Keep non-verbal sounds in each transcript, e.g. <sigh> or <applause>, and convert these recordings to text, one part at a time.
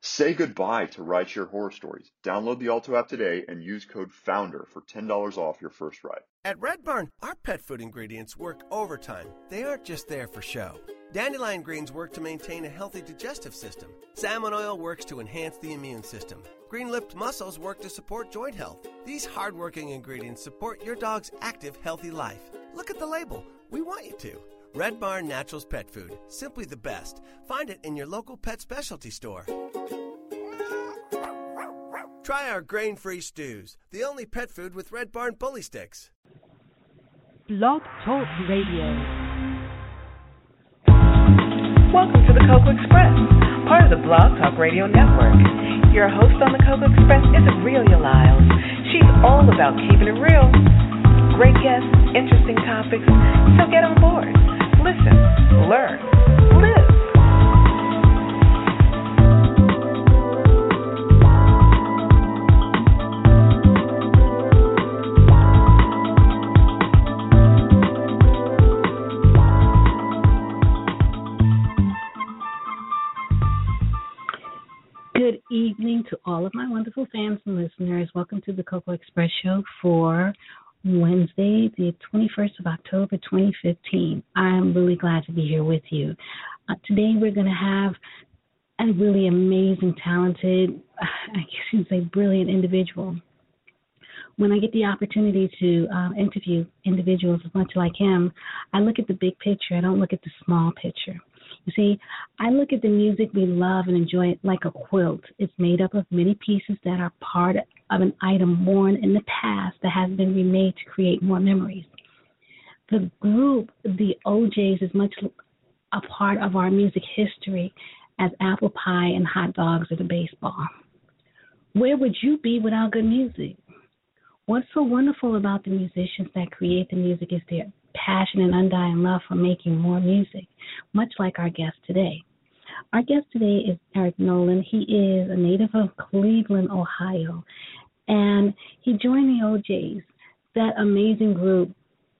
Say goodbye to rideshare horror stories. Download the Alto app today and use code FOUNDER for $10 off your first ride. At Red Barn, our pet food ingredients work overtime. They aren't just there for show. Dandelion greens work to maintain a healthy digestive system. Salmon oil works to enhance the immune system. Green lipped mussels work to support joint health. These hardworking ingredients support your dog's active, healthy life. Look at the label. We want you to. Red Barn Naturals Pet Food. Simply the best. Find it in your local pet specialty store. Try our grain free stews, the only pet food with Red Barn bully sticks. Blog Talk Radio. Welcome to the Cocoa Express, part of the Blog Talk Radio Network. Your host on the Cocoa Express is Aurelia Lyles. She's all about keeping it real. Great guests, interesting topics, so get on board. Listen, learn, live. Good evening to all of my wonderful fans and listeners. Welcome to the Cocoa Express Show for Wednesday, the 21st of October, 2015. I'm really glad to be here with you. Uh, today, we're going to have a really amazing, talented, <sighs> I guess you'd say brilliant individual. When I get the opportunity to uh, interview individuals as much like him, I look at the big picture. I don't look at the small picture. You see, I look at the music we love and enjoy it like a quilt. It's made up of many pieces that are part of an item worn in the past that has been remade to create more memories. The group, the O'Jays, is much a part of our music history as apple pie and hot dogs at a baseball. Where would you be without good music? What's so wonderful about the musicians that create the music is their passion and undying love for making more music, much like our guest today. Our guest today is Eric Nolan. He is a native of Cleveland, Ohio, and he joined the O'Jays, that amazing group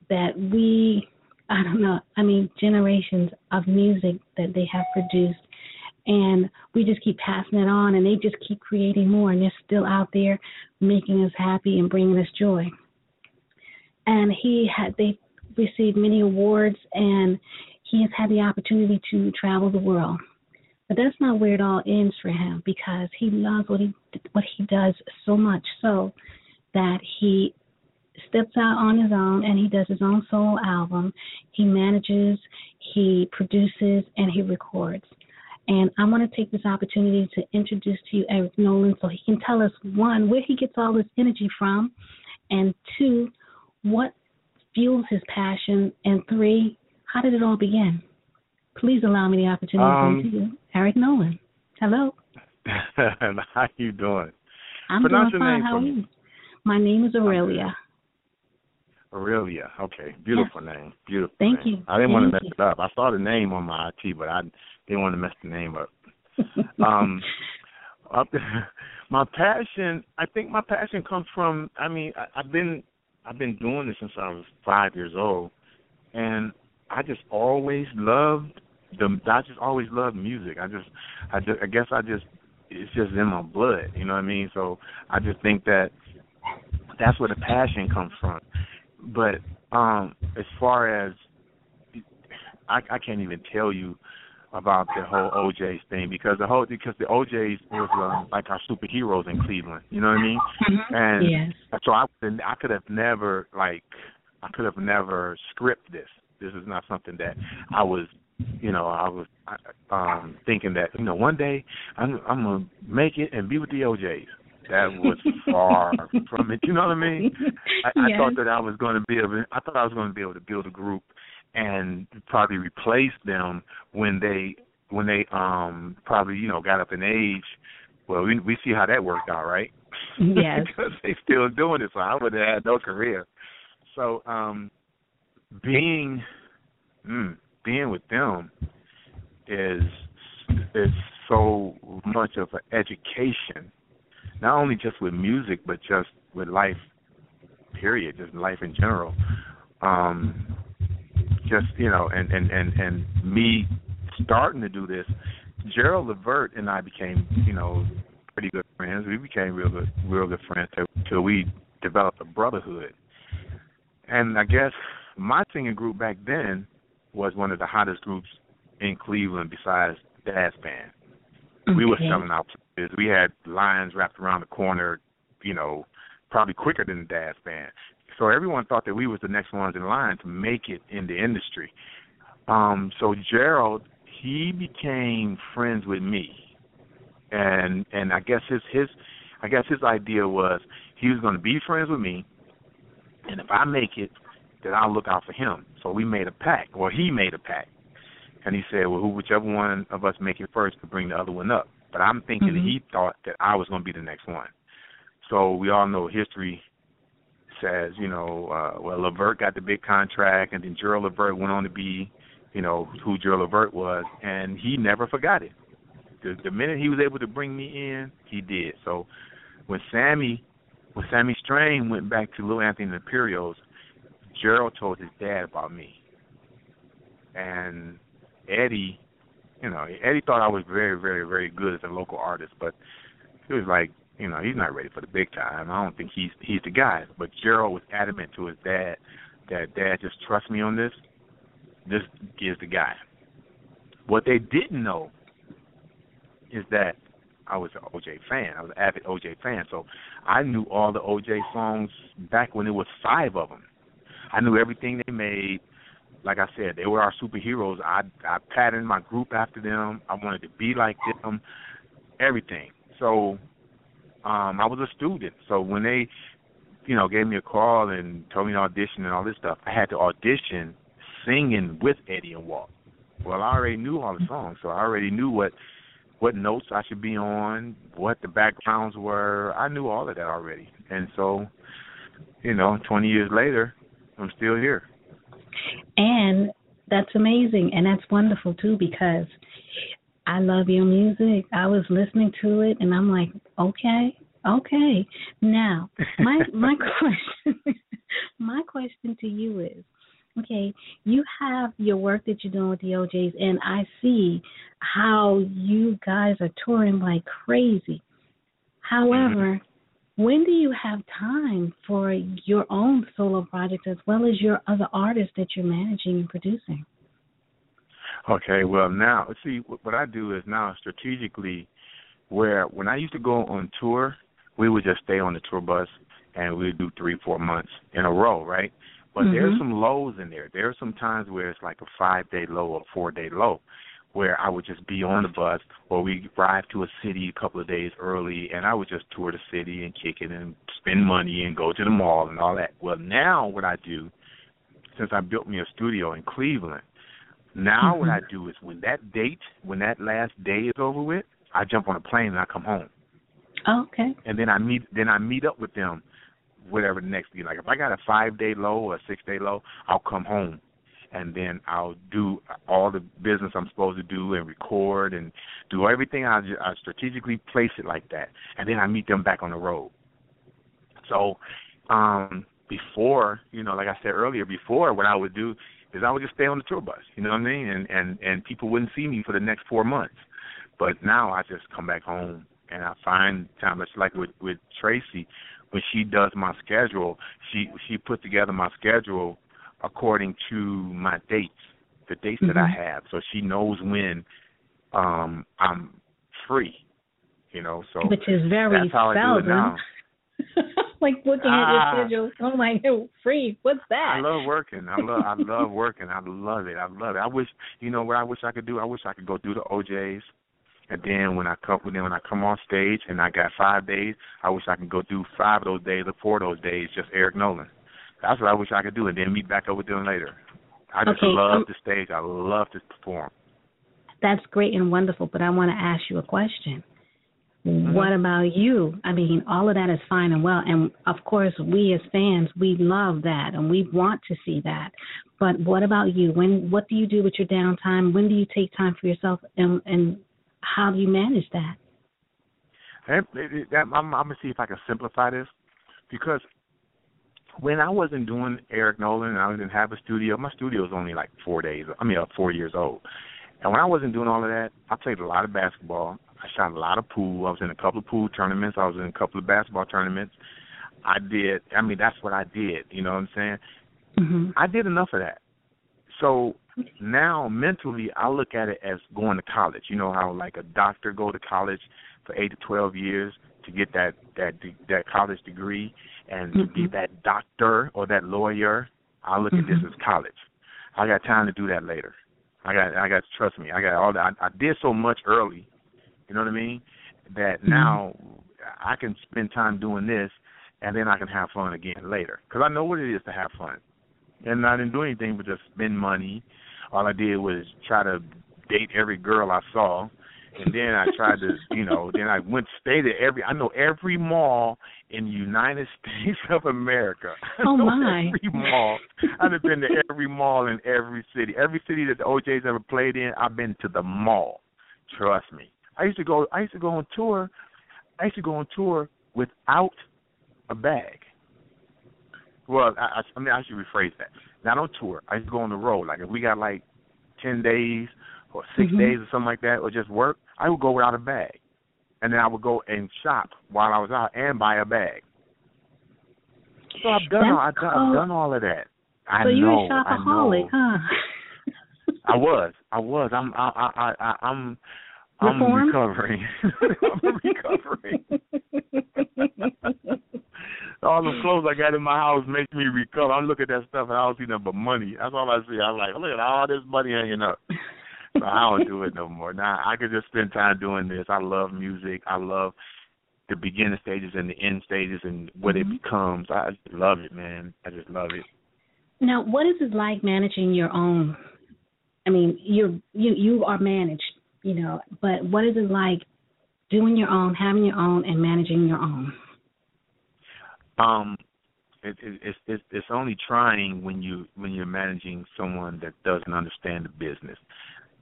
that we, I don't know, I mean, generations of music that they have produced. And we just keep passing it on, and they just keep creating more, and they're still out there making us happy and bringing us joy. And he had they received many awards, and he has had the opportunity to travel the world. But that's not where it all ends for him because he loves what he what he does so much so that he steps out on his own and he does his own solo album. He manages, he produces, and he records. And I want to take this opportunity to introduce to you Eric Nolan so he can tell us one, where he gets all this energy from, and two, what fuels his passion, and three, how did it all begin? Please allow me the opportunity Um, to you, Eric Nolan. Hello. <laughs> How you doing? I'm Pronounce doing fine. name How are you? My name is Aurelia. Aurelia. Okay, beautiful name. Beautiful. Thank name. you. I didn't want to Thank mess it up. I saw the name on my IT, but I didn't want to mess the name up. um, <laughs> up <laughs> my passion. I think my passion comes from. I mean, I, I've been I've been doing this since I was five years old, and I just always loved the. I just always loved music. I just, I just, I guess I just, it's just in my blood. You know what I mean? So I just think that that's where the passion comes from. But um as far as I, I can't even tell you about the whole O'Jays thing because the whole because the O'Jays was um, like our superheroes in Cleveland. You know what I mean? And yes. so I I could have never like I could have never script this. This is not something that I was you know I was um thinking that you know one day I'm I'm gonna make it and be with the O'Jays. That was far <laughs> from it. You know what I mean? I, I thought that I was going to be able. I thought I was going to be able to build a group and probably replace them when they when they um probably you know got up in age. Well, we we see how that worked out, right? Yes. <laughs> because they still doing it, so I would have had no career. so um, being mm, being with them is is so much of an education, not only just with music, but just with life. Period, just life in general. Um, just you know, and and and and me starting to do this, Gerald Levert and I became you know pretty good friends. We became real good, real good friends until we developed a brotherhood. And I guess my singing group back then was one of the hottest groups in Cleveland besides Dazz Band. Okay. We were selling out places. We had lines wrapped around the corner, you know, probably quicker than the Dazz Band. So everyone thought that we was the next ones in line to make it in the industry. Um, so Gerald, he became friends with me, and and I guess his his I guess his idea was he was going to be friends with me, and if I make it, then I'll look out for him. So we made a pact, or he made a pact, and he said, well, who whichever one of us make it first to bring the other one up. But I'm thinking mm-hmm. that he thought that I was going to be the next one. So we all know history says, you know, uh, well, Levert got the big contract, and then Gerald Levert went on to be, you know, who Gerald Levert was, and he never forgot it. The, the minute he was able to bring me in, he did. So when Sammy, when Sammy Strain went back to Little Anthony and the Imperials, Gerald told his dad about me, and Eddie, you know, Eddie thought I was very, very, very good as a local artist, but he was like, you know, he's not ready for the big time. I don't think he's he's the guy. But Gerald was adamant to his dad that dad just trust me on this. This is the guy. What they didn't know is that I was an OJ fan. I was an avid OJ fan, so I knew all the OJ songs back when it was five of them. I knew everything they made. Like I said, they were our superheroes. I I patterned my group after them. I wanted to be like them. Everything. So um I was a student. So when they, you know, gave me a call and told me to audition and all this stuff, I had to audition singing with Eddie and Walt. Well, I already knew all the songs, so I already knew what what notes I should be on, what the backgrounds were. I knew all of that already. And so, you know, 20 years later, I'm still here. And that's amazing and that's wonderful too because I love your music. I was listening to it and I'm like, okay, okay. Now, my <laughs> my question <laughs> my question to you is, okay, you have your work that you're doing with the O'Jays and I see how you guys are touring like crazy. However, mm-hmm. When do you have time for your own solo projects as well as your other artists that you're managing and producing? Okay, well now see what I do is now strategically, where when I used to go on tour, we would just stay on the tour bus and we'd do three, four months in a row, right? But mm-hmm. there's some lows in there. There are some times where it's like a five day low or four day low, where I would just be on the bus or we drive to a city a couple of days early and I would just tour the city and kick it and spend money and go to the mall and all that. Well, now what I do, since I built me a studio in Cleveland, now mm-hmm. what I do is when that date, when that last day is over with, I jump on a plane and I come home. Oh, okay. And then I meet then I meet up with them, whatever the next day. Like if I got a five day low or a six day low, I'll come home, and then I'll do all the business I'm supposed to do and record and do everything. I, I strategically place it like that, and then I meet them back on the road. So, um, before you know, like I said earlier, before what I would do is I would just stay on the tour bus. You know what I mean? And and and people wouldn't see me for the next four months. But now I just come back home and I find time. It's like with with Tracy when she does my schedule. She she put together my schedule according to my dates, the dates mm-hmm. that I have, so she knows when um I'm free. You know, so which is very that's how seldom. I do it now. <laughs> like looking ah, at your schedule. Oh my god, free. What's that? I love working. I love I love working. I love it. I love it. I wish you know what I wish I could do. I wish I could go do the O'Jays. And then when I come then when I come on stage and I got five days, I wish I could go do five of those days or four of those days, just Eric Nolan. That's what I wish I could do and then meet back up with them later. I just okay, love um, the stage. I love to perform. That's great and wonderful, but I want to ask you a question. Mm-hmm. What about you? I mean, all of that is fine and well, and of course, we as fans, we love that and we want to see that. But what about you? When what do you do with your downtime? When do you take time for yourself, and and how do you manage that? I'm, I'm, I'm gonna see if I can simplify this because when I wasn't doing Eric Nolan and I didn't have a studio, my studio was only like four days. I mean, uh, four years old. And when I wasn't doing all of that, I played a lot of basketball. I shot a lot of pool. I was in a couple of pool tournaments. I was in a couple of basketball tournaments. I did. I mean, that's what I did. You know what I'm saying? Mm-hmm. I did enough of that. So now mentally, I look at it as going to college. You know how like a doctor go to college for eight to twelve years to get that that that college degree and mm-hmm. to be mm-hmm. that doctor or that lawyer. I look mm-hmm. at this mm-hmm. as college. I got time to do that later. I got I got trust me. I got all that. I, I did so much early. You know what I mean? That mm-hmm. now I can spend time doing this, and then I can have fun again later. Because I know what it is to have fun, and I didn't do anything but just spend money. All I did was try to date every girl I saw, and then I tried to, you know, then I went stayed at every. I know every mall in the United <laughs> States of America. Oh my! every mall. I've been to every mall in every city. Every city that the O'Jays ever played in, I've been to the mall. Trust me. I used to go. I used to go on tour. I used to go on tour without a bag. Well, I, I mean, I should rephrase that. Not on tour. I used to go on the road. Like if we got like ten days or 6 mm-hmm. days or something like that, or just work, I would go without a bag, and then I would go and shop while I was out and buy a bag. So I've done all, I've done, I've done all of that. I so you're a shopaholic, huh? I was. I was. I'm. I. I. I I'm. I'm Reform? recovering. <laughs> I'm recovering. all the clothes I got in my house makes me recover. I look at that stuff and I don't see nothing but money. That's all I see. I'm like, look at all this money hanging up. So I don't do it no more. Now I could just spend time doing this. I love music. I love the beginning stages and the end stages and what mm-hmm. it becomes. I love it, man. I just love it. Now, what is it like managing your own? I mean, you're you you are managed, you know, but what is it like doing your own, having your own, and managing your own? Um, it, it, it's it's it's only trying when you when you're managing someone that doesn't understand the business.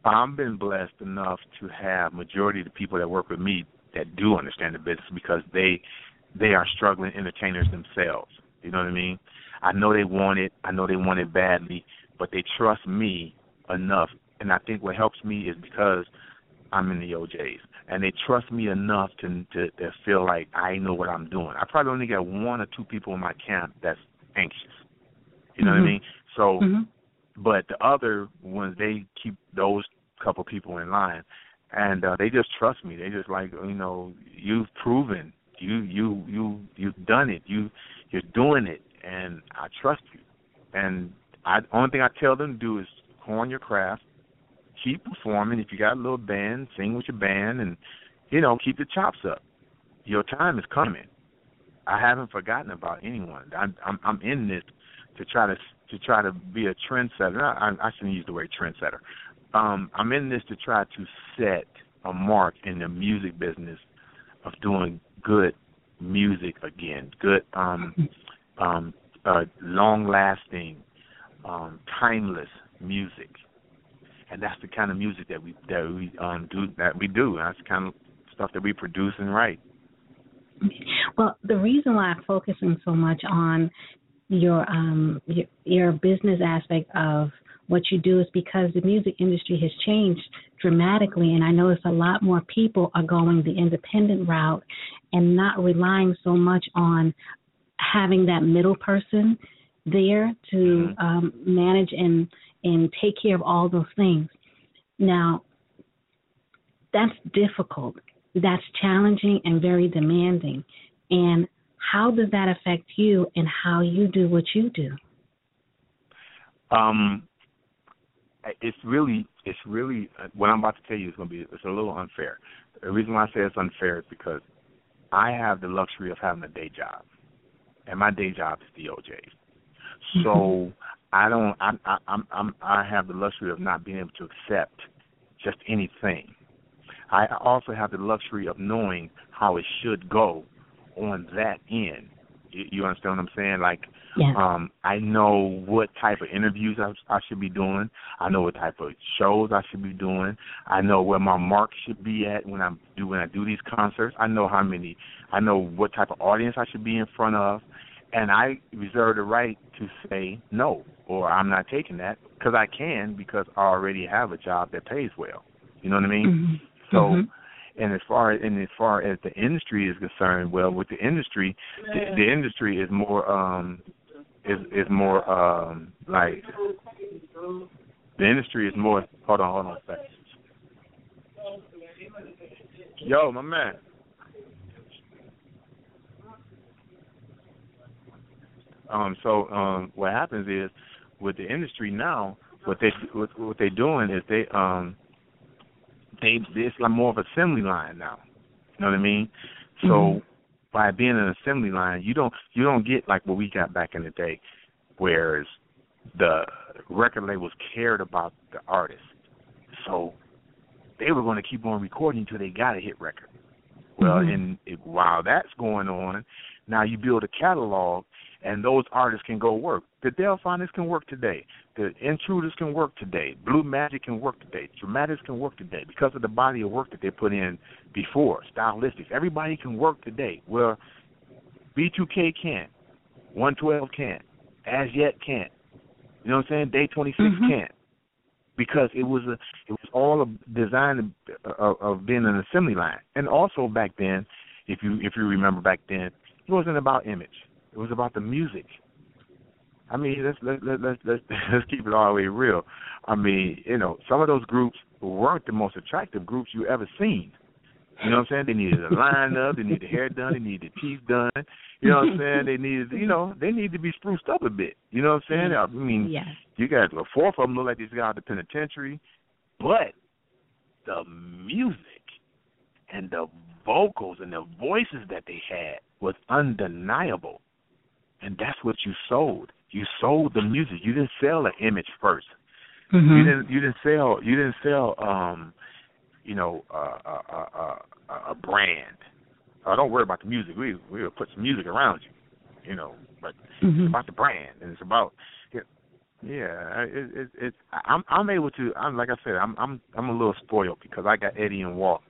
I've been blessed enough to have majority of the people that work with me that do understand the business because they they are struggling entertainers themselves. You know what I mean? I know they want it. I know they want it badly, but they trust me enough. And I think what helps me is because I'm in the O'Jays, and they trust me enough to to, to feel like I know what I'm doing. I probably only got one or two people in my camp that's anxious. You know mm-hmm. what I mean? So, mm-hmm. But the other ones they keep those couple people in line, and uh, they just trust me. They just like you know you've proven you you you you've done it. You you're doing it, and I trust you. And I only thing I tell them to do is hone your craft, keep performing. If you got a little band, sing with your band, and you know keep the chops up. Your time is coming. I haven't forgotten about anyone. I'm I'm, I'm in this to try to to try to be a trendsetter. I, I shouldn't use the word trendsetter. Um, I'm in this to try to set a mark in the music business of doing good music again, good um, um, uh, long lasting, um, timeless music, and that's the kind of music that we that we um, do that we do. That's the kind of stuff that we produce and write. Well, the reason why I'm focusing so much on your um your, your business aspect of what you do is because the music industry has changed dramatically and I notice a lot more people are going the independent route and not relying so much on having that middle person there to mm-hmm. um, manage and and take care of all those things. Now, that's difficult. That's challenging and very demanding. And how does that affect you and how you do what you do? Um, it's really, it's really what I'm about to tell you is going to be. It's a little unfair. The reason why I say it's unfair is because I have the luxury of having a day job and my day job is DOJ. So mm-hmm. I don't. I, I, I'm. I'm. I have the luxury of not being able to accept just anything. I also have the luxury of knowing how it should go on that end. You, you understand what I'm saying? Like, yeah. um, I know what type of interviews I, I should be doing. I know what type of shows I should be doing. I know where my mark should be at when I do when I do these concerts. I know how many. I know what type of audience I should be in front of, and I reserve the right to say no or I'm not taking that because I can because I already have a job that pays well. You know what I mean? Mm-hmm. So. Mm-hmm and as far and as far as the industry is concerned, well, with the industry, the, the industry is more um is is more um like the industry is more. Hold on, hold on a second. Yo, my man. Um, so um, what happens is with the industry now, what they what, what they're doing is they um they it's like more of a assembly line now. You know what I mean? So mm-hmm. by being an assembly line, you don't you don't get like what we got back in the day, whereas the record labels cared about the artist. So they were going to keep on recording until they got a hit record. Well, mm-hmm. and it, while that's going on, now you build a catalog and those artists can go work. The Delfonics can work today. The Intruders can work today. Blue Magic can work today. Dramatics can work today because of the body of work that they put in before. Stylistics. Everybody can work today. Well, B2K can't. 112 can't. As yet can't. You know what I'm saying? Day 26 mm-hmm. can't because it was a it was all a design of, of being an assembly line. And also back then, if you if you remember back then, it wasn't about image. It was about the music. I mean, let's let let let's let's <laughs> let's keep it all the way real. I mean, you know, some of those groups weren't the most attractive groups you ever seen. You know what I'm saying? They needed a <laughs> line up, they needed the hair done, they needed the teeth done. You know what I'm saying? They needed, you know, they need to be spruced up a bit. You know what I'm saying? I mean, yes. you got a fourth of them look like these guys out the penitentiary, but the music and the vocals and the voices that they had was undeniable and that's what you sold. You sold the music. You didn't sell an image 1st mm-hmm. You didn't. You didn't sell. You didn't sell. Um, you know, uh, uh, uh, uh, a brand. Uh, don't worry about the music. We we will put some music around you. You know, but mm-hmm. it's about the brand, and it's about. Yeah, it, it, it, I'm I'm able to. I'm like I said. I'm I'm I'm a little spoiled because I got Eddie and Walt,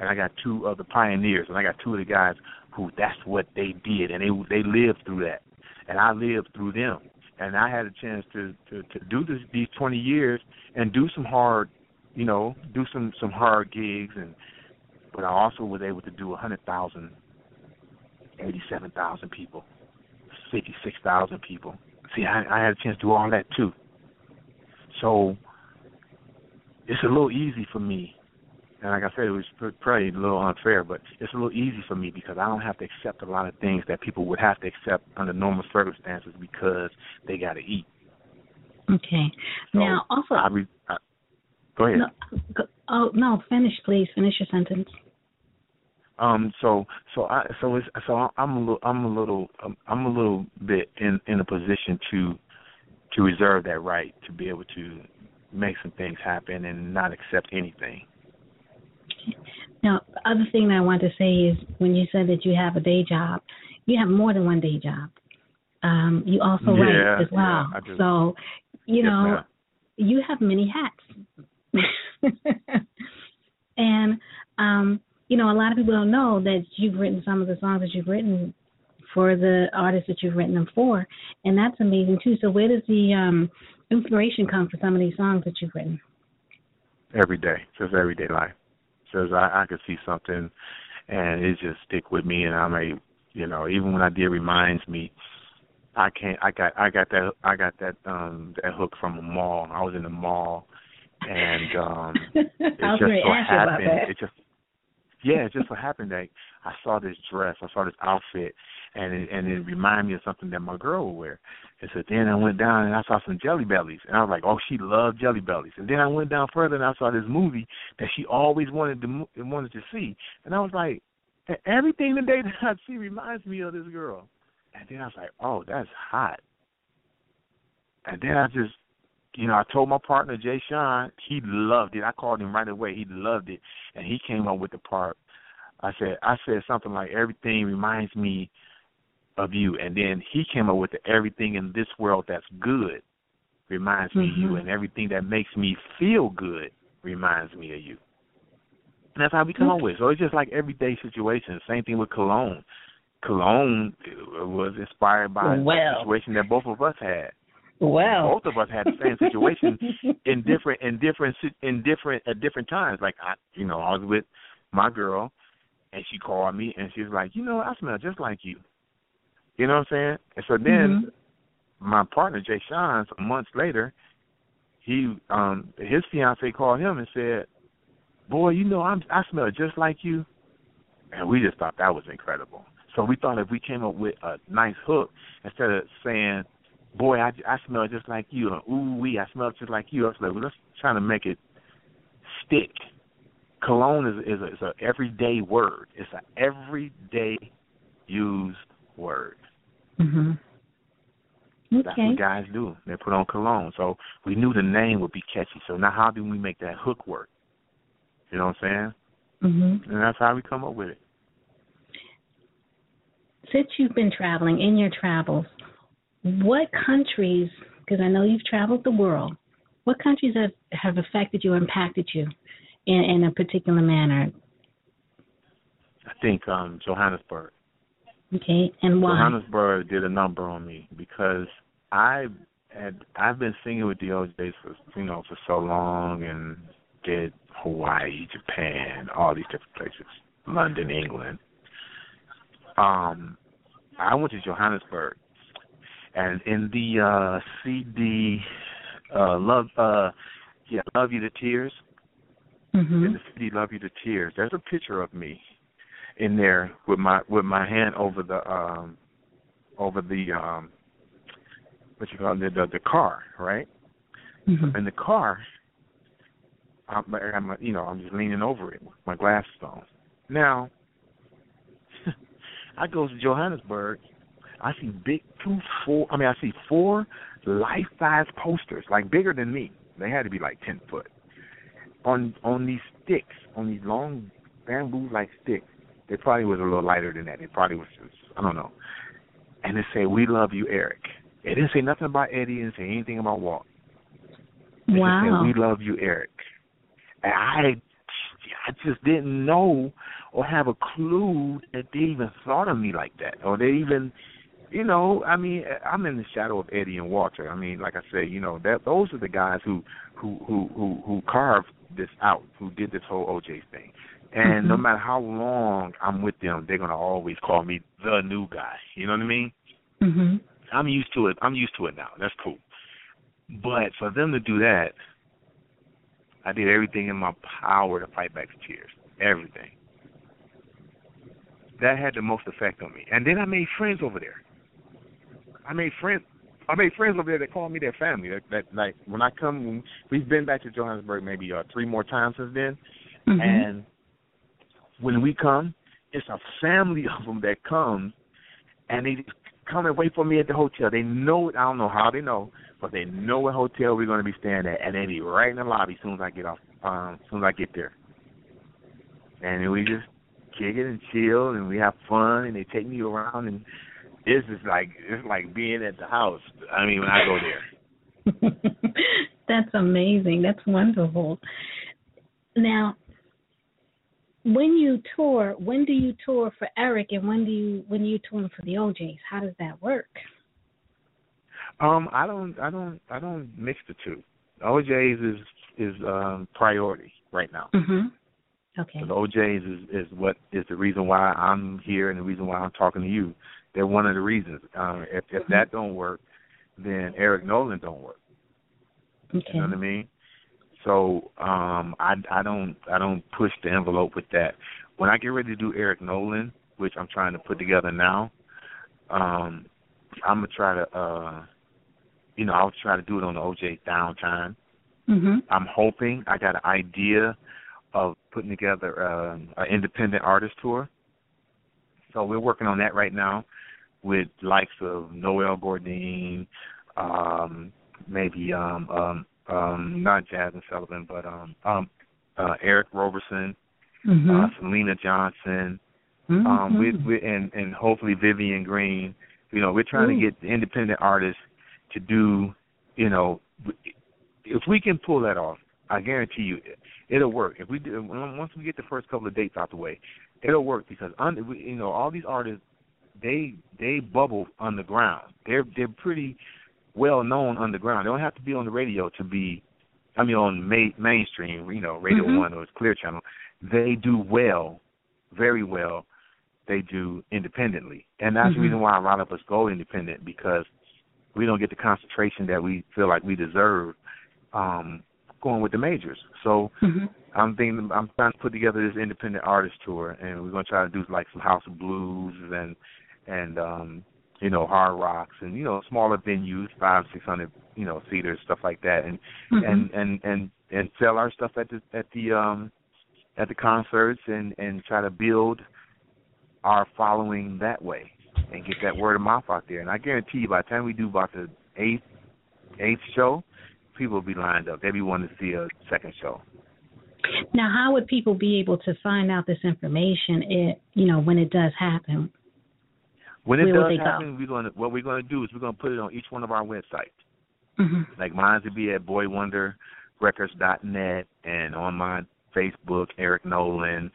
and I got two of the pioneers, and I got two of the guys who that's what they did, and they they lived through that and I lived through them. And I had a chance to to, to do this these 20 years and do some hard, you know, do some some hard gigs, and but I also was able to do 100,000, 87,000 people, 56,000 people. See, I, I had a chance to do all that too. So it's a little easy for me and like I said, it was probably a little unfair, but it's a little easy for me because I don't have to accept a lot of things that people would have to accept under normal circumstances because they got to eat. Okay. So now, also, I re- I, go ahead. No, go, oh no, finish, please. Finish your sentence. Um. So so I so it's so I'm a little I'm a little I'm a little bit in in a position to to reserve that right to be able to make some things happen and not accept anything. Now, the other thing that I want to say is when you said that you have a day job, you have more than one day job. Um, you also yeah, write as well. Yeah, so, you know, ma'am. you have many hats. <laughs> and, um, you know, a lot of people don't know that you've written some of the songs that you've written for the artists that you've written them for. And that's amazing, too. So, where does the um, inspiration come for some of these songs that you've written? Every day, just everyday life says I, I could see something and it just stick with me and I may you know, even when I did reminds me I can't I got I got that I got that um that hook from a mall. I was in the mall and um <laughs> it just so happened it just yeah, it just so happened that I saw this dress, I saw this outfit and it, and it reminded me of something that my girl would wear. And so then I went down and I saw some Jelly Bellies, and I was like, oh, she loved Jelly Bellies. And then I went down further and I saw this movie that she always wanted to wanted to see, and I was like, everything today <laughs> that I see reminds me of this girl. And then I was like, oh, that's hot. And then I just, you know, I told my partner Jay Sean, he loved it. I called him right away. He loved it, and he came up with the part I said I said something like everything reminds me of you, and then he came up with the, everything in this world that's good reminds me mm-hmm. of you, and everything that makes me feel good reminds me of you. And that's how we come up with. So it's just like everyday situations. Same thing with cologne. Cologne was inspired by well. a situation that both of us had. Well, both of us had the same situation <laughs> in different in different in different at different times. Like I, you know, I was with my girl, and she called me, and she was like, you know, I smell just like you. You know what I'm saying? And so then mm-hmm. my partner Jay Sean, months later, he um his fiance called him and said, "Boy, you know I'm I smell just like you," and we just thought that was incredible. So we thought if we came up with a nice hook instead of saying, "Boy, I, I smell just like you," or "Ooh wee, I smell just like you," I was like, well, let's try to make it stick. Cologne is is a, is a everyday word. It's an everyday used word. Mhm. Okay. That's what guys do. They put on cologne. So we knew the name would be catchy. So now how do we make that hook work? You know what I'm saying? Mhm. And that's how we come up with it. Since you've been traveling in your travels, what countries? Because I know you've traveled the world. What countries have have affected you, impacted you, in in a particular manner? I think um Johannesburg. Okay, and why? Johannesburg did a number on me because I had I've been singing with the O'Jays for you know for so long and did Hawaii, Japan, all these different places, London, England. Um, I went to Johannesburg, and in the uh CD, uh, love, uh, yeah, love you to tears. Mm-hmm. In the CD, love you to tears. There's a picture of me in there with my with my hand over the um over the um what you call it the the, the car right? Mm-hmm. in the car I'm, I'm you know I'm just leaning over it with my glasses on. Now <laughs> I go to Johannesburg. I see big two four I mean I see four life size posters like bigger than me. They had to be like ten foot. On on these sticks on these long bamboo like sticks it probably was a little lighter than that. It probably was, just, I don't know. And it said, "We love you, Eric." It didn't say nothing about Eddie. It didn't say anything about Walt. It wow. Just said, "We love you, Eric." And I, I just didn't know or have a clue that they even thought of me like that, or they even, you know, I mean, I'm in the shadow of Eddie and Walter. I mean, like I said, you know, that those are the guys who who who who, who carved this out, who did this whole OJ thing. And mm-hmm. no matter how long I'm with them, they're gonna always call me the new guy. You know what I mean? hmm I'm used to it. I'm used to it now. That's cool. But for them to do that, I did everything in my power to fight back the tears. Everything. That had the most effect on me. And then I made friends over there. I made friends. I made friends over there that call me their family. That, that like when I come, we've been back to Johannesburg maybe uh, three more times since then, mm-hmm. and when we come, it's a family of them that comes, and they just come and wait for me at the hotel. They know it. I don't know how they know, but they know what hotel we're going to be staying at, and they be right in the lobby as soon as I get off, um, as soon as I get there. And we just kick it and chill, and we have fun, and they take me around, and this is like it's like being at the house. I mean, when I go there. <laughs> <laughs> That's amazing. That's wonderful. Now, when you tour, when do you tour for Eric, and when do you when you tour for the O'Jays? How does that work? Um, I don't, I don't, I don't mix the two. O'Jays is is um priority right now. Mm-hmm. Okay. So the O'Jays is is what is the reason why I'm here and the reason why I'm talking to you. They're one of the reasons. Um, if if mm-hmm. that don't work, then Eric Nolan don't work. Okay. You know what I mean? So um I I don't I don't push the envelope with that. When I get ready to do Eric Nolan, which I'm trying to put together now, um I'm gonna try to uh you know, I'll try to do it on the OJ downtime. Mm-hmm. I'm hoping I got an idea of putting together uh, an independent artist tour. So we're working on that right now with likes of Noel Gourdin, um, maybe um, um, um, not Jazmine Sullivan, but um, um, uh, Eric Roberson, mm-hmm. uh, Selena Johnson, mm-hmm. um, we, we, and and hopefully Vivian Green. You know, we're trying to get the independent artists to do. You know, if we can pull that off, I guarantee you, it'll work. If we do, once we get the first couple of dates out the way, it'll work because under, you know, all these artists, they they bubble underground. They're they're pretty well known underground. They don't have to be on the radio to be, I mean, on ma- mainstream, you know, Radio Mhm. One or Clear Channel. They do well, very well. They do independently, and that's Mhm. the reason why a lot of us go independent because we don't get the concentration that we feel like we deserve um, going with the majors. So Mhm. I'm thinking I'm trying to put together this independent artist tour, and we're gonna try to do like some House of Blues and and um, you know hard rocks and you know smaller venues, five six hundred you know seaters, stuff like that, and Mhm. and and and and sell our stuff at the at the um at the concerts and and try to build our following that way and get that word of mouth out there. And I guarantee you, by the time we do about the eighth eighth show, people will be lined up. They'll be wanting to see a second show. Now, how would people be able to find out this information? It, you know, when it does happen. When it Where does they go? happen, we're going to what we're going to do is we're going to put it on each one of our websites. hmm Like mine would be at boywonderrecords.net and on my Facebook, Eric Nolan,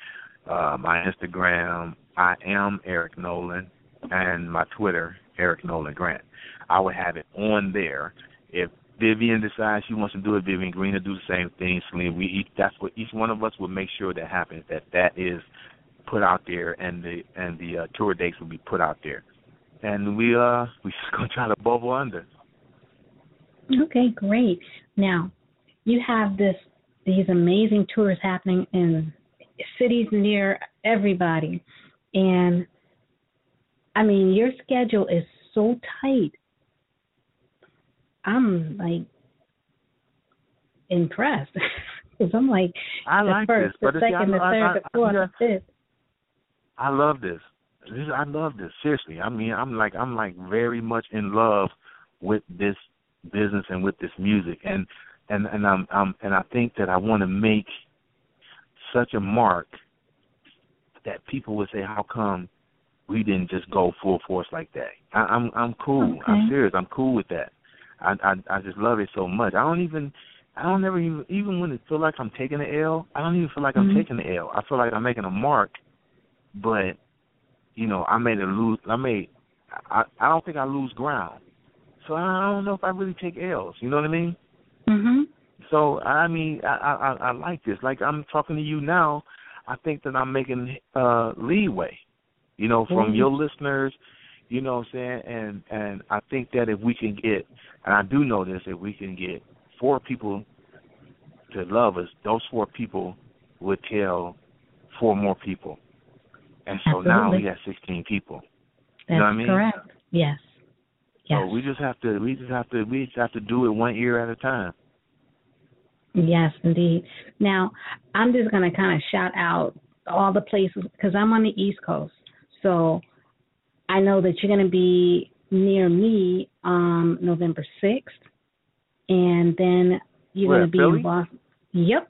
uh, my Instagram, I am Eric Nolan, and my Twitter, Eric Nolan Grant. I would have it on there. If Vivian decides she wants to do it, Vivian Green will do the same thing. Celine, we each, that's what each one of us will make sure that happens. That that is put out there, and the and the uh, tour dates will be put out there. And we uh <laughs> we just gonna try to bubble under. Okay, great. Now, you have this these amazing tours happening in cities near everybody, and I mean your schedule is so tight. I'm like impressed <laughs> because I'm like I the like first, this, the second, the I- third, I- the fourth, the fifth. I love this. this. I love this. Seriously, I mean, I'm like, I'm like very much in love with this business and with this music, and and and I'm, I'm and I think that I want to make such a mark that people would say, how come we didn't just go full force like that? I, I'm I'm cool. I'm serious. I'm cool with that. I, I I just love it so much. I don't even I don't ever even even when it feel like I'm taking the L, I don't even feel like I'm Mhm. taking the L. I feel like I'm making a mark, but you know I made a lose. I made I I don't think I lose ground. So I don't know if I really take L's. You know what I mean? Mhm. So I mean I I I like this. Like I'm talking to you now. I think that I'm making uh leeway. You know, from Mhm. your listeners, you know what I'm saying? And and I think that if we can get and I do know this, if we can get four people to love us, those four people would tell four more people. And so now we Absolutely. have sixteen people. That's know what I mean? correct. Yes. Yes. So we just have to we just have to we just have to do it one year at a time. Yes, indeed. Now, I'm just going to kind of shout out all the places because I'm on the East Coast. So I know that you're going to be near me on November 6th. And then you're Where, going to be Philly? in Boston. Yep.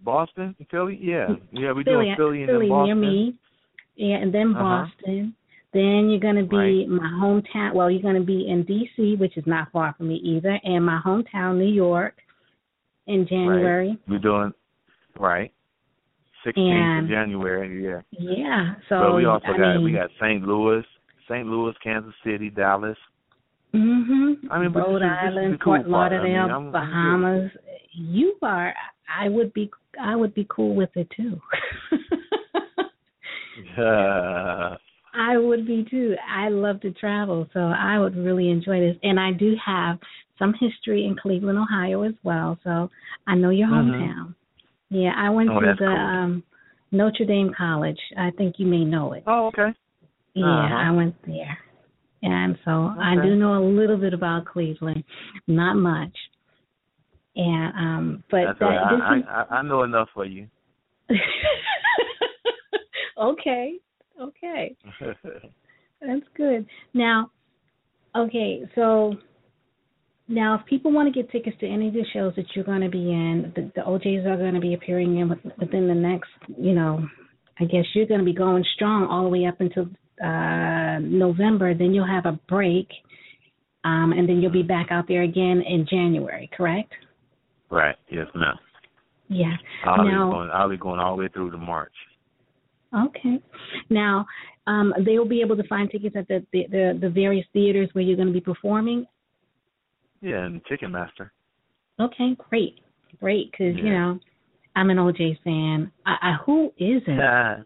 Boston, Philly, yeah, yeah, we're Philly, doing Philly and Philly Boston. near me. Yeah, and then Uh-huh. Boston. Then you're going to be Right. my hometown. Well, you're going to be in D.C., which is not far from me either, and my hometown, New York, in January. We're doing right. Sixteenth And- of January, yeah. Yeah. So but we also I got mean, we got St. Louis, St. Louis, Kansas City, Dallas. Mhm. I mean, Rhode this is- this Island, the cool Fort part. I Lauderdale, mean, Bahamas. you are. I would be. I would be cool with it too. <laughs> <laughs> I would be too. I love to travel, so I would really enjoy this. And I do have some history in Cleveland, Ohio as well, so I know your Mhm. hometown. Yeah, I went Oh, to the cool. um Notre Dame College. I think you may know it. oh, okay. Yeah, Uh-huh. I went there. And so I do know a little bit about Cleveland, not much. And um but That's that right. this I, I I know enough for you. <laughs> Okay. Okay. <laughs> That's good. Now, okay, so Now, if people want to get tickets to any of the shows that you're going to be in, the, the O'Jays are going to be appearing in within the next, you know, I guess you're going to be going strong all the way up until uh November. Then you'll have a break, um, and then you'll be back out there again in January, correct? Right. Yes, ma'am. Yeah. I'll now, be going. I'll be going all the way through to March. Okay. Now, um, they will be able to find tickets at the, the the, the various theaters where you're going to be performing. Yeah, and Ticketmaster. Okay, great, great. Because Yeah. you know, I'm an OJ fan. I, I, who isn't? Yeah.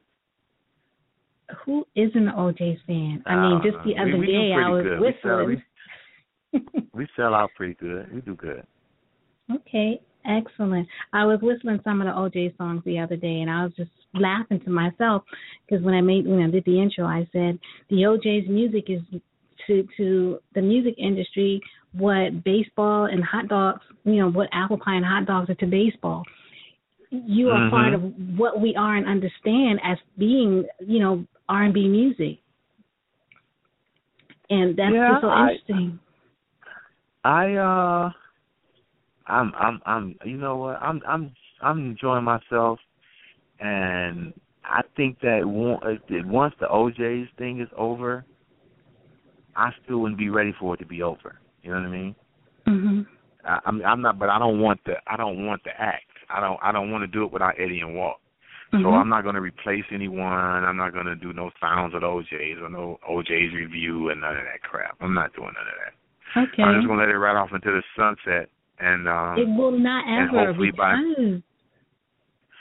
<laughs> Who isn't an OJ fan? I mean, just the other we do day I was good. We sell- whistling. <laughs> We sell out pretty good. We do good. okay, excellent. I was whistling some of the OJ songs the other day, and I was just laughing to myself because when I made when I did the intro, I said the O'Jays music is to to the music industry what baseball and hot dogs, you know, what apple pie and hot dogs are to baseball. You are Mhm. part of what we are and understand as being, you know, R and B music, and that's Yeah, just so I- interesting. I uh I'm I'm I'm you know what? I'm I'm I'm enjoying myself and I think that uh, once the O'Jays thing is over, I still wouldn't be ready for it to be over. You know what I mean? Mhm. I, I'm I'm not but I don't want the I don't want the act. I don't I don't want to do it without Eddie and Walt. So Mhm. I'm not going to replace anyone. I'm not going to do no sounds of O'Jays or no O'Jays review and none of that crap. I'm not doing none of that. Okay. I'm just going to let it right off into the sunset and um It will not ever hopefully by-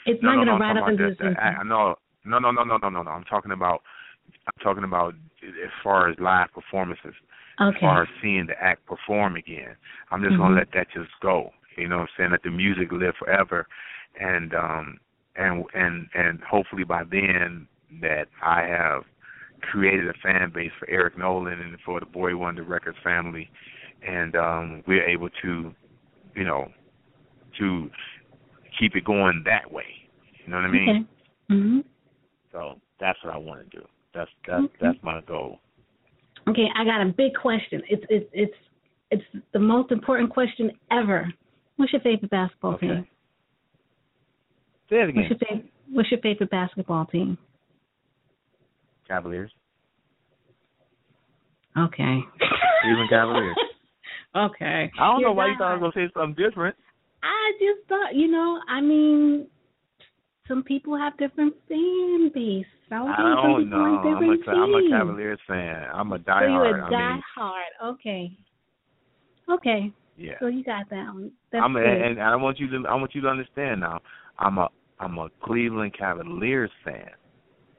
it's no, not no, going to ride up into the, I, I no no no no no no no. I'm talking about I'm talking about as far as live performances. As far as seeing the act perform again. I'm just Mhm. gonna let that just go. You know what I'm saying? Let the music live forever and um and and and hopefully by then that I have created a fan base for Eric Nolan and for the Boy Wonder Records family and um we're able to, you know, to keep it going that way. You know what I mean? Okay. Mhm. So that's what I want to do. That's that's Okay. that's my goal. Okay, I got a big question. It's it's it's it's the most important question ever. What's your favorite basketball Okay. team? Say it What's again. your favorite What's your favorite basketball team? Cavaliers. Okay. Cleveland Cavaliers. <laughs> okay. I don't You're know why you thought I was gonna say something different. I just thought, you know, I mean, some people have different fan base. I, was I don't know. I'm a, I'm a. Cavaliers fan. I'm a diehard. So you're diehard. a I die mean. Okay. Okay. yeah. So you got that one. That's I'm a, good. and, I want you to I want you to understand now. I'm a I'm a Cleveland Cavaliers fan.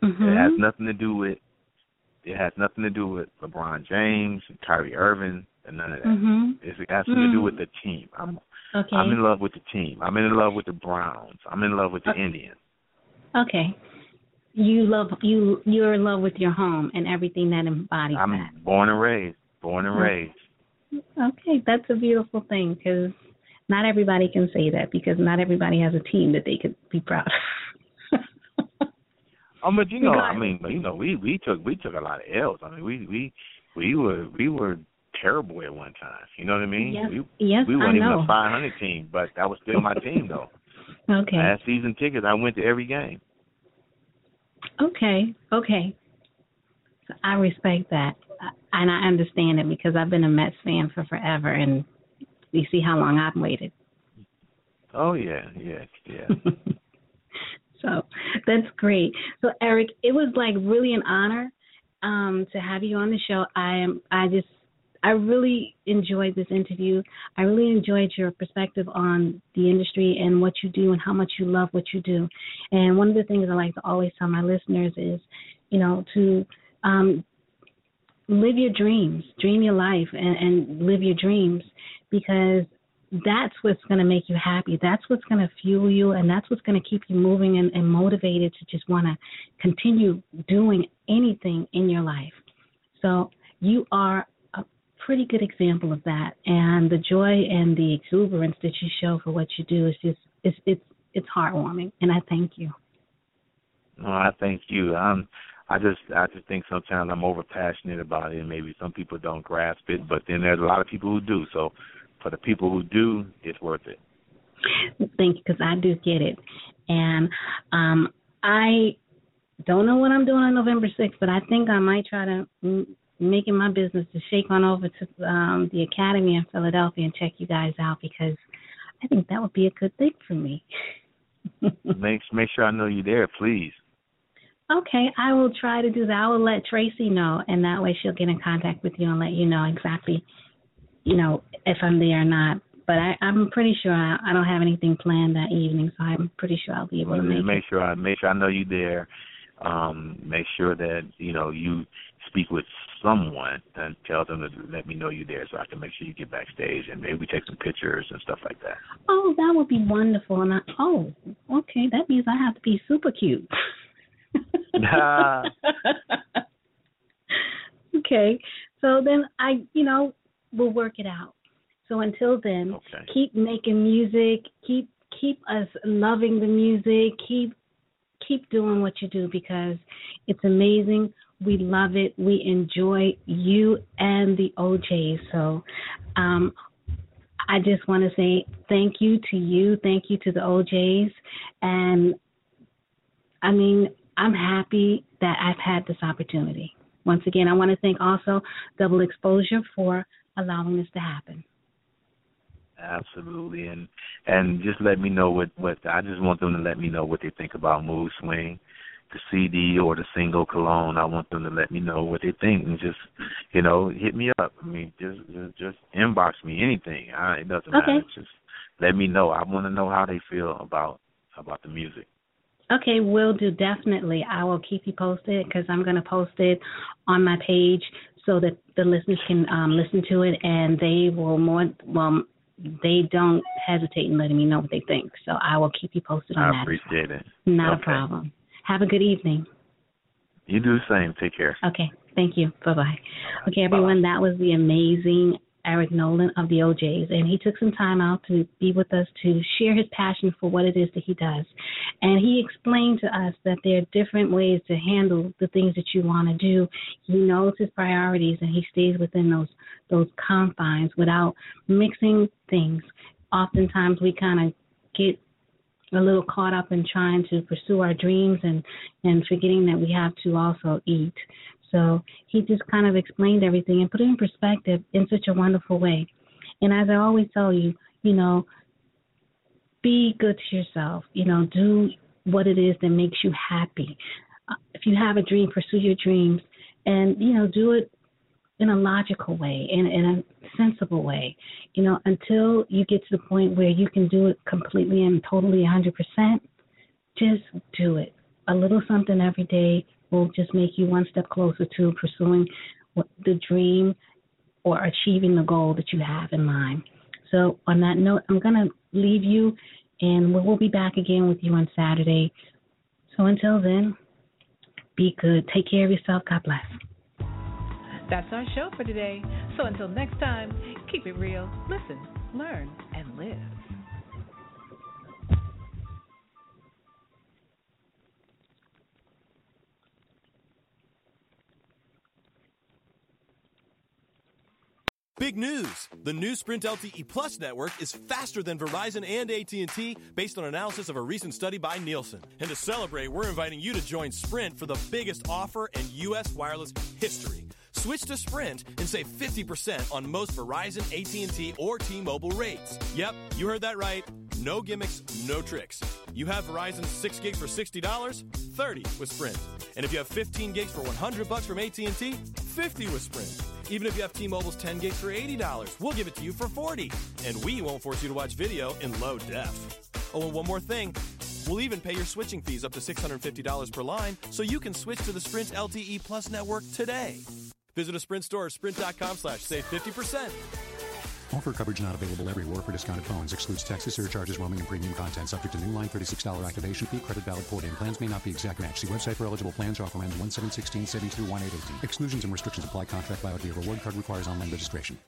Mhm. It has nothing to do with it has nothing to do with LeBron James, Kyrie Irving, and none of that. Mhm. It's, it has something to do with the team. I'm Okay. I'm in love with the team. I'm in love with the Browns. I'm in love with the Okay. Indians. Okay. You love you you're in love with your home and everything that embodies I'm that. born and raised. Born and Okay. raised. Okay, that's a beautiful thing because not everybody can say that because not everybody has a team that they could be proud of. Oh, but you <laughs> know, I mean, but you know, we we took we took a lot of L's. I mean, we we we were we were terrible at one time. You know what I mean? yes, We yes, we weren't even know. a 500 team, but that was still my team though. <laughs> Okay, I had season tickets. I went to every game. okay, okay. I respect that, and I understand it because I've been a Mets fan for forever, and you see how long I've waited. Oh yeah, yeah, yeah. <laughs> so that's great. So Eric, it was like really an honor um, to have you on the show. I am. I just. I really enjoyed this interview. I really enjoyed your perspective on the industry and what you do and how much you love what you do. And one of the things I like to always tell my listeners is, you know, to um, live your dreams, dream your life, and, and live your dreams because that's what's going to make you happy. That's what's going to fuel you, and that's what's going to keep you moving and, and motivated to just want to continue doing anything in your life. So you are pretty good example of that, and the joy and the exuberance that you show for what you do is just it's it's it's heartwarming, and I thank you. No, I thank you. I'm. I just I just think sometimes I'm over passionate about it, and maybe some people don't grasp it, but then there's a lot of people who do. So for the people who do, it's worth it. Thank you, because I do get it, and um, I don't know what I'm doing on November 6th, but I think I might try to m- make it my business to shake on over to um, the Academy in Philadelphia and check you guys out because I think that would be a good thing for me. <laughs> make make sure I know you're there, please. Okay, I will try to do that. I will let Tracy know, and that way she'll get in contact with you and let you know exactly, you know, if I'm there or not. But I, I'm pretty sure I, I don't have anything planned that evening, so I'm pretty sure I'll be able well, to make, make it. sure I make sure I know you're there. Um, make sure that you know you speak with someone and tell them to let me know you're there, so I can make sure you get backstage and maybe take some pictures and stuff like that. Oh, that would be wonderful. And I, oh, okay, that means I have to be super cute. <laughs> okay, so then I, you know, we'll work it out. So until then, okay. keep making music, keep keep us loving the music, keep keep doing what you do because it's amazing. We love it. We enjoy you and the O'Jays. So um, I just want to say thank you to you. Thank you to the O'Jays. And I mean, I'm happy that I've had this opportunity. Once again, I want to thank also Double Exposure for allowing this to happen. Absolutely, and and just let me know what what I just want them to let me know what they think about Mood Swing, the CD or the single Cologne. I want them to let me know what they think and just you know hit me up. I mean, just just, just inbox me anything. I, it doesn't okay. matter. Just let me know. I want to know how they feel about about the music. Okay, will do definitely. I will keep you posted because I'm going to post it on my page so that the listeners can um, listen to it and they will more well they don't hesitate in letting me know what they think. So I will keep you posted on I that. I appreciate it. Not okay. a problem. Have a good evening. You do the same. Take care. Okay. Thank you. Bye bye. Okay, everyone, that was the amazing Eric Nolan of the O'Jays, and he took some time out to be with us to share his passion for what it is that he does. And he explained to us that there are different ways to handle the things that you want to do. He knows his priorities, and he stays within those those confines without mixing things. Oftentimes, we kind of get a little caught up in trying to pursue our dreams and and forgetting that we have to also eat. So he just kind of explained everything and put it in perspective in such a wonderful way. And as I always tell you, you know, be good to yourself. You know, do what it is that makes you happy. Uh, if you have a dream, pursue your dreams, and you know, do it in a logical way, in in a sensible way. You know, until you get to the point where you can do it completely and totally 100%, just do it. A little something every day will just make you one step closer to pursuing the dream or achieving the goal that you have in mind. So, on that note, I'm going to leave you and we'll be back again with you on Saturday. So, until then, be good. Take care of yourself. God bless. That's our show for today. So, until next time, keep it real, listen, learn, and live. Big news! The new Sprint LTE Plus network is faster than Verizon and AT&T based on analysis of a recent study by Nielsen. And to celebrate, we're inviting you to join Sprint for the biggest offer in U.S. wireless history. Switch to Sprint and save 50% on most Verizon, AT&T, or T-Mobile rates. Yep, you heard that right. No gimmicks, no tricks. You have Verizon 6 gig for $60, 30 with Sprint. And if you have 15 gigs for 100 bucks from AT&T, 50 with Sprint. Even if you have T-Mobile's 10 gigs for $80, we'll give it to you for 40. And we won't force you to watch video in low def. Oh, and one more thing. We'll even pay your switching fees up to $650 per line so you can switch to the Sprint LTE Plus network today. Visit a Sprint store or sprint.com slash save 50%. Offer coverage not available everywhere for discounted phones. Excludes taxes, surcharges, roaming, and premium content. Subject to new line $36 activation fee. Credit valid port in. Plans may not be exact match. See website for eligible plans. Offer ends 1716 72 18 Exclusions and restrictions apply. Contract valid via reward card requires online registration.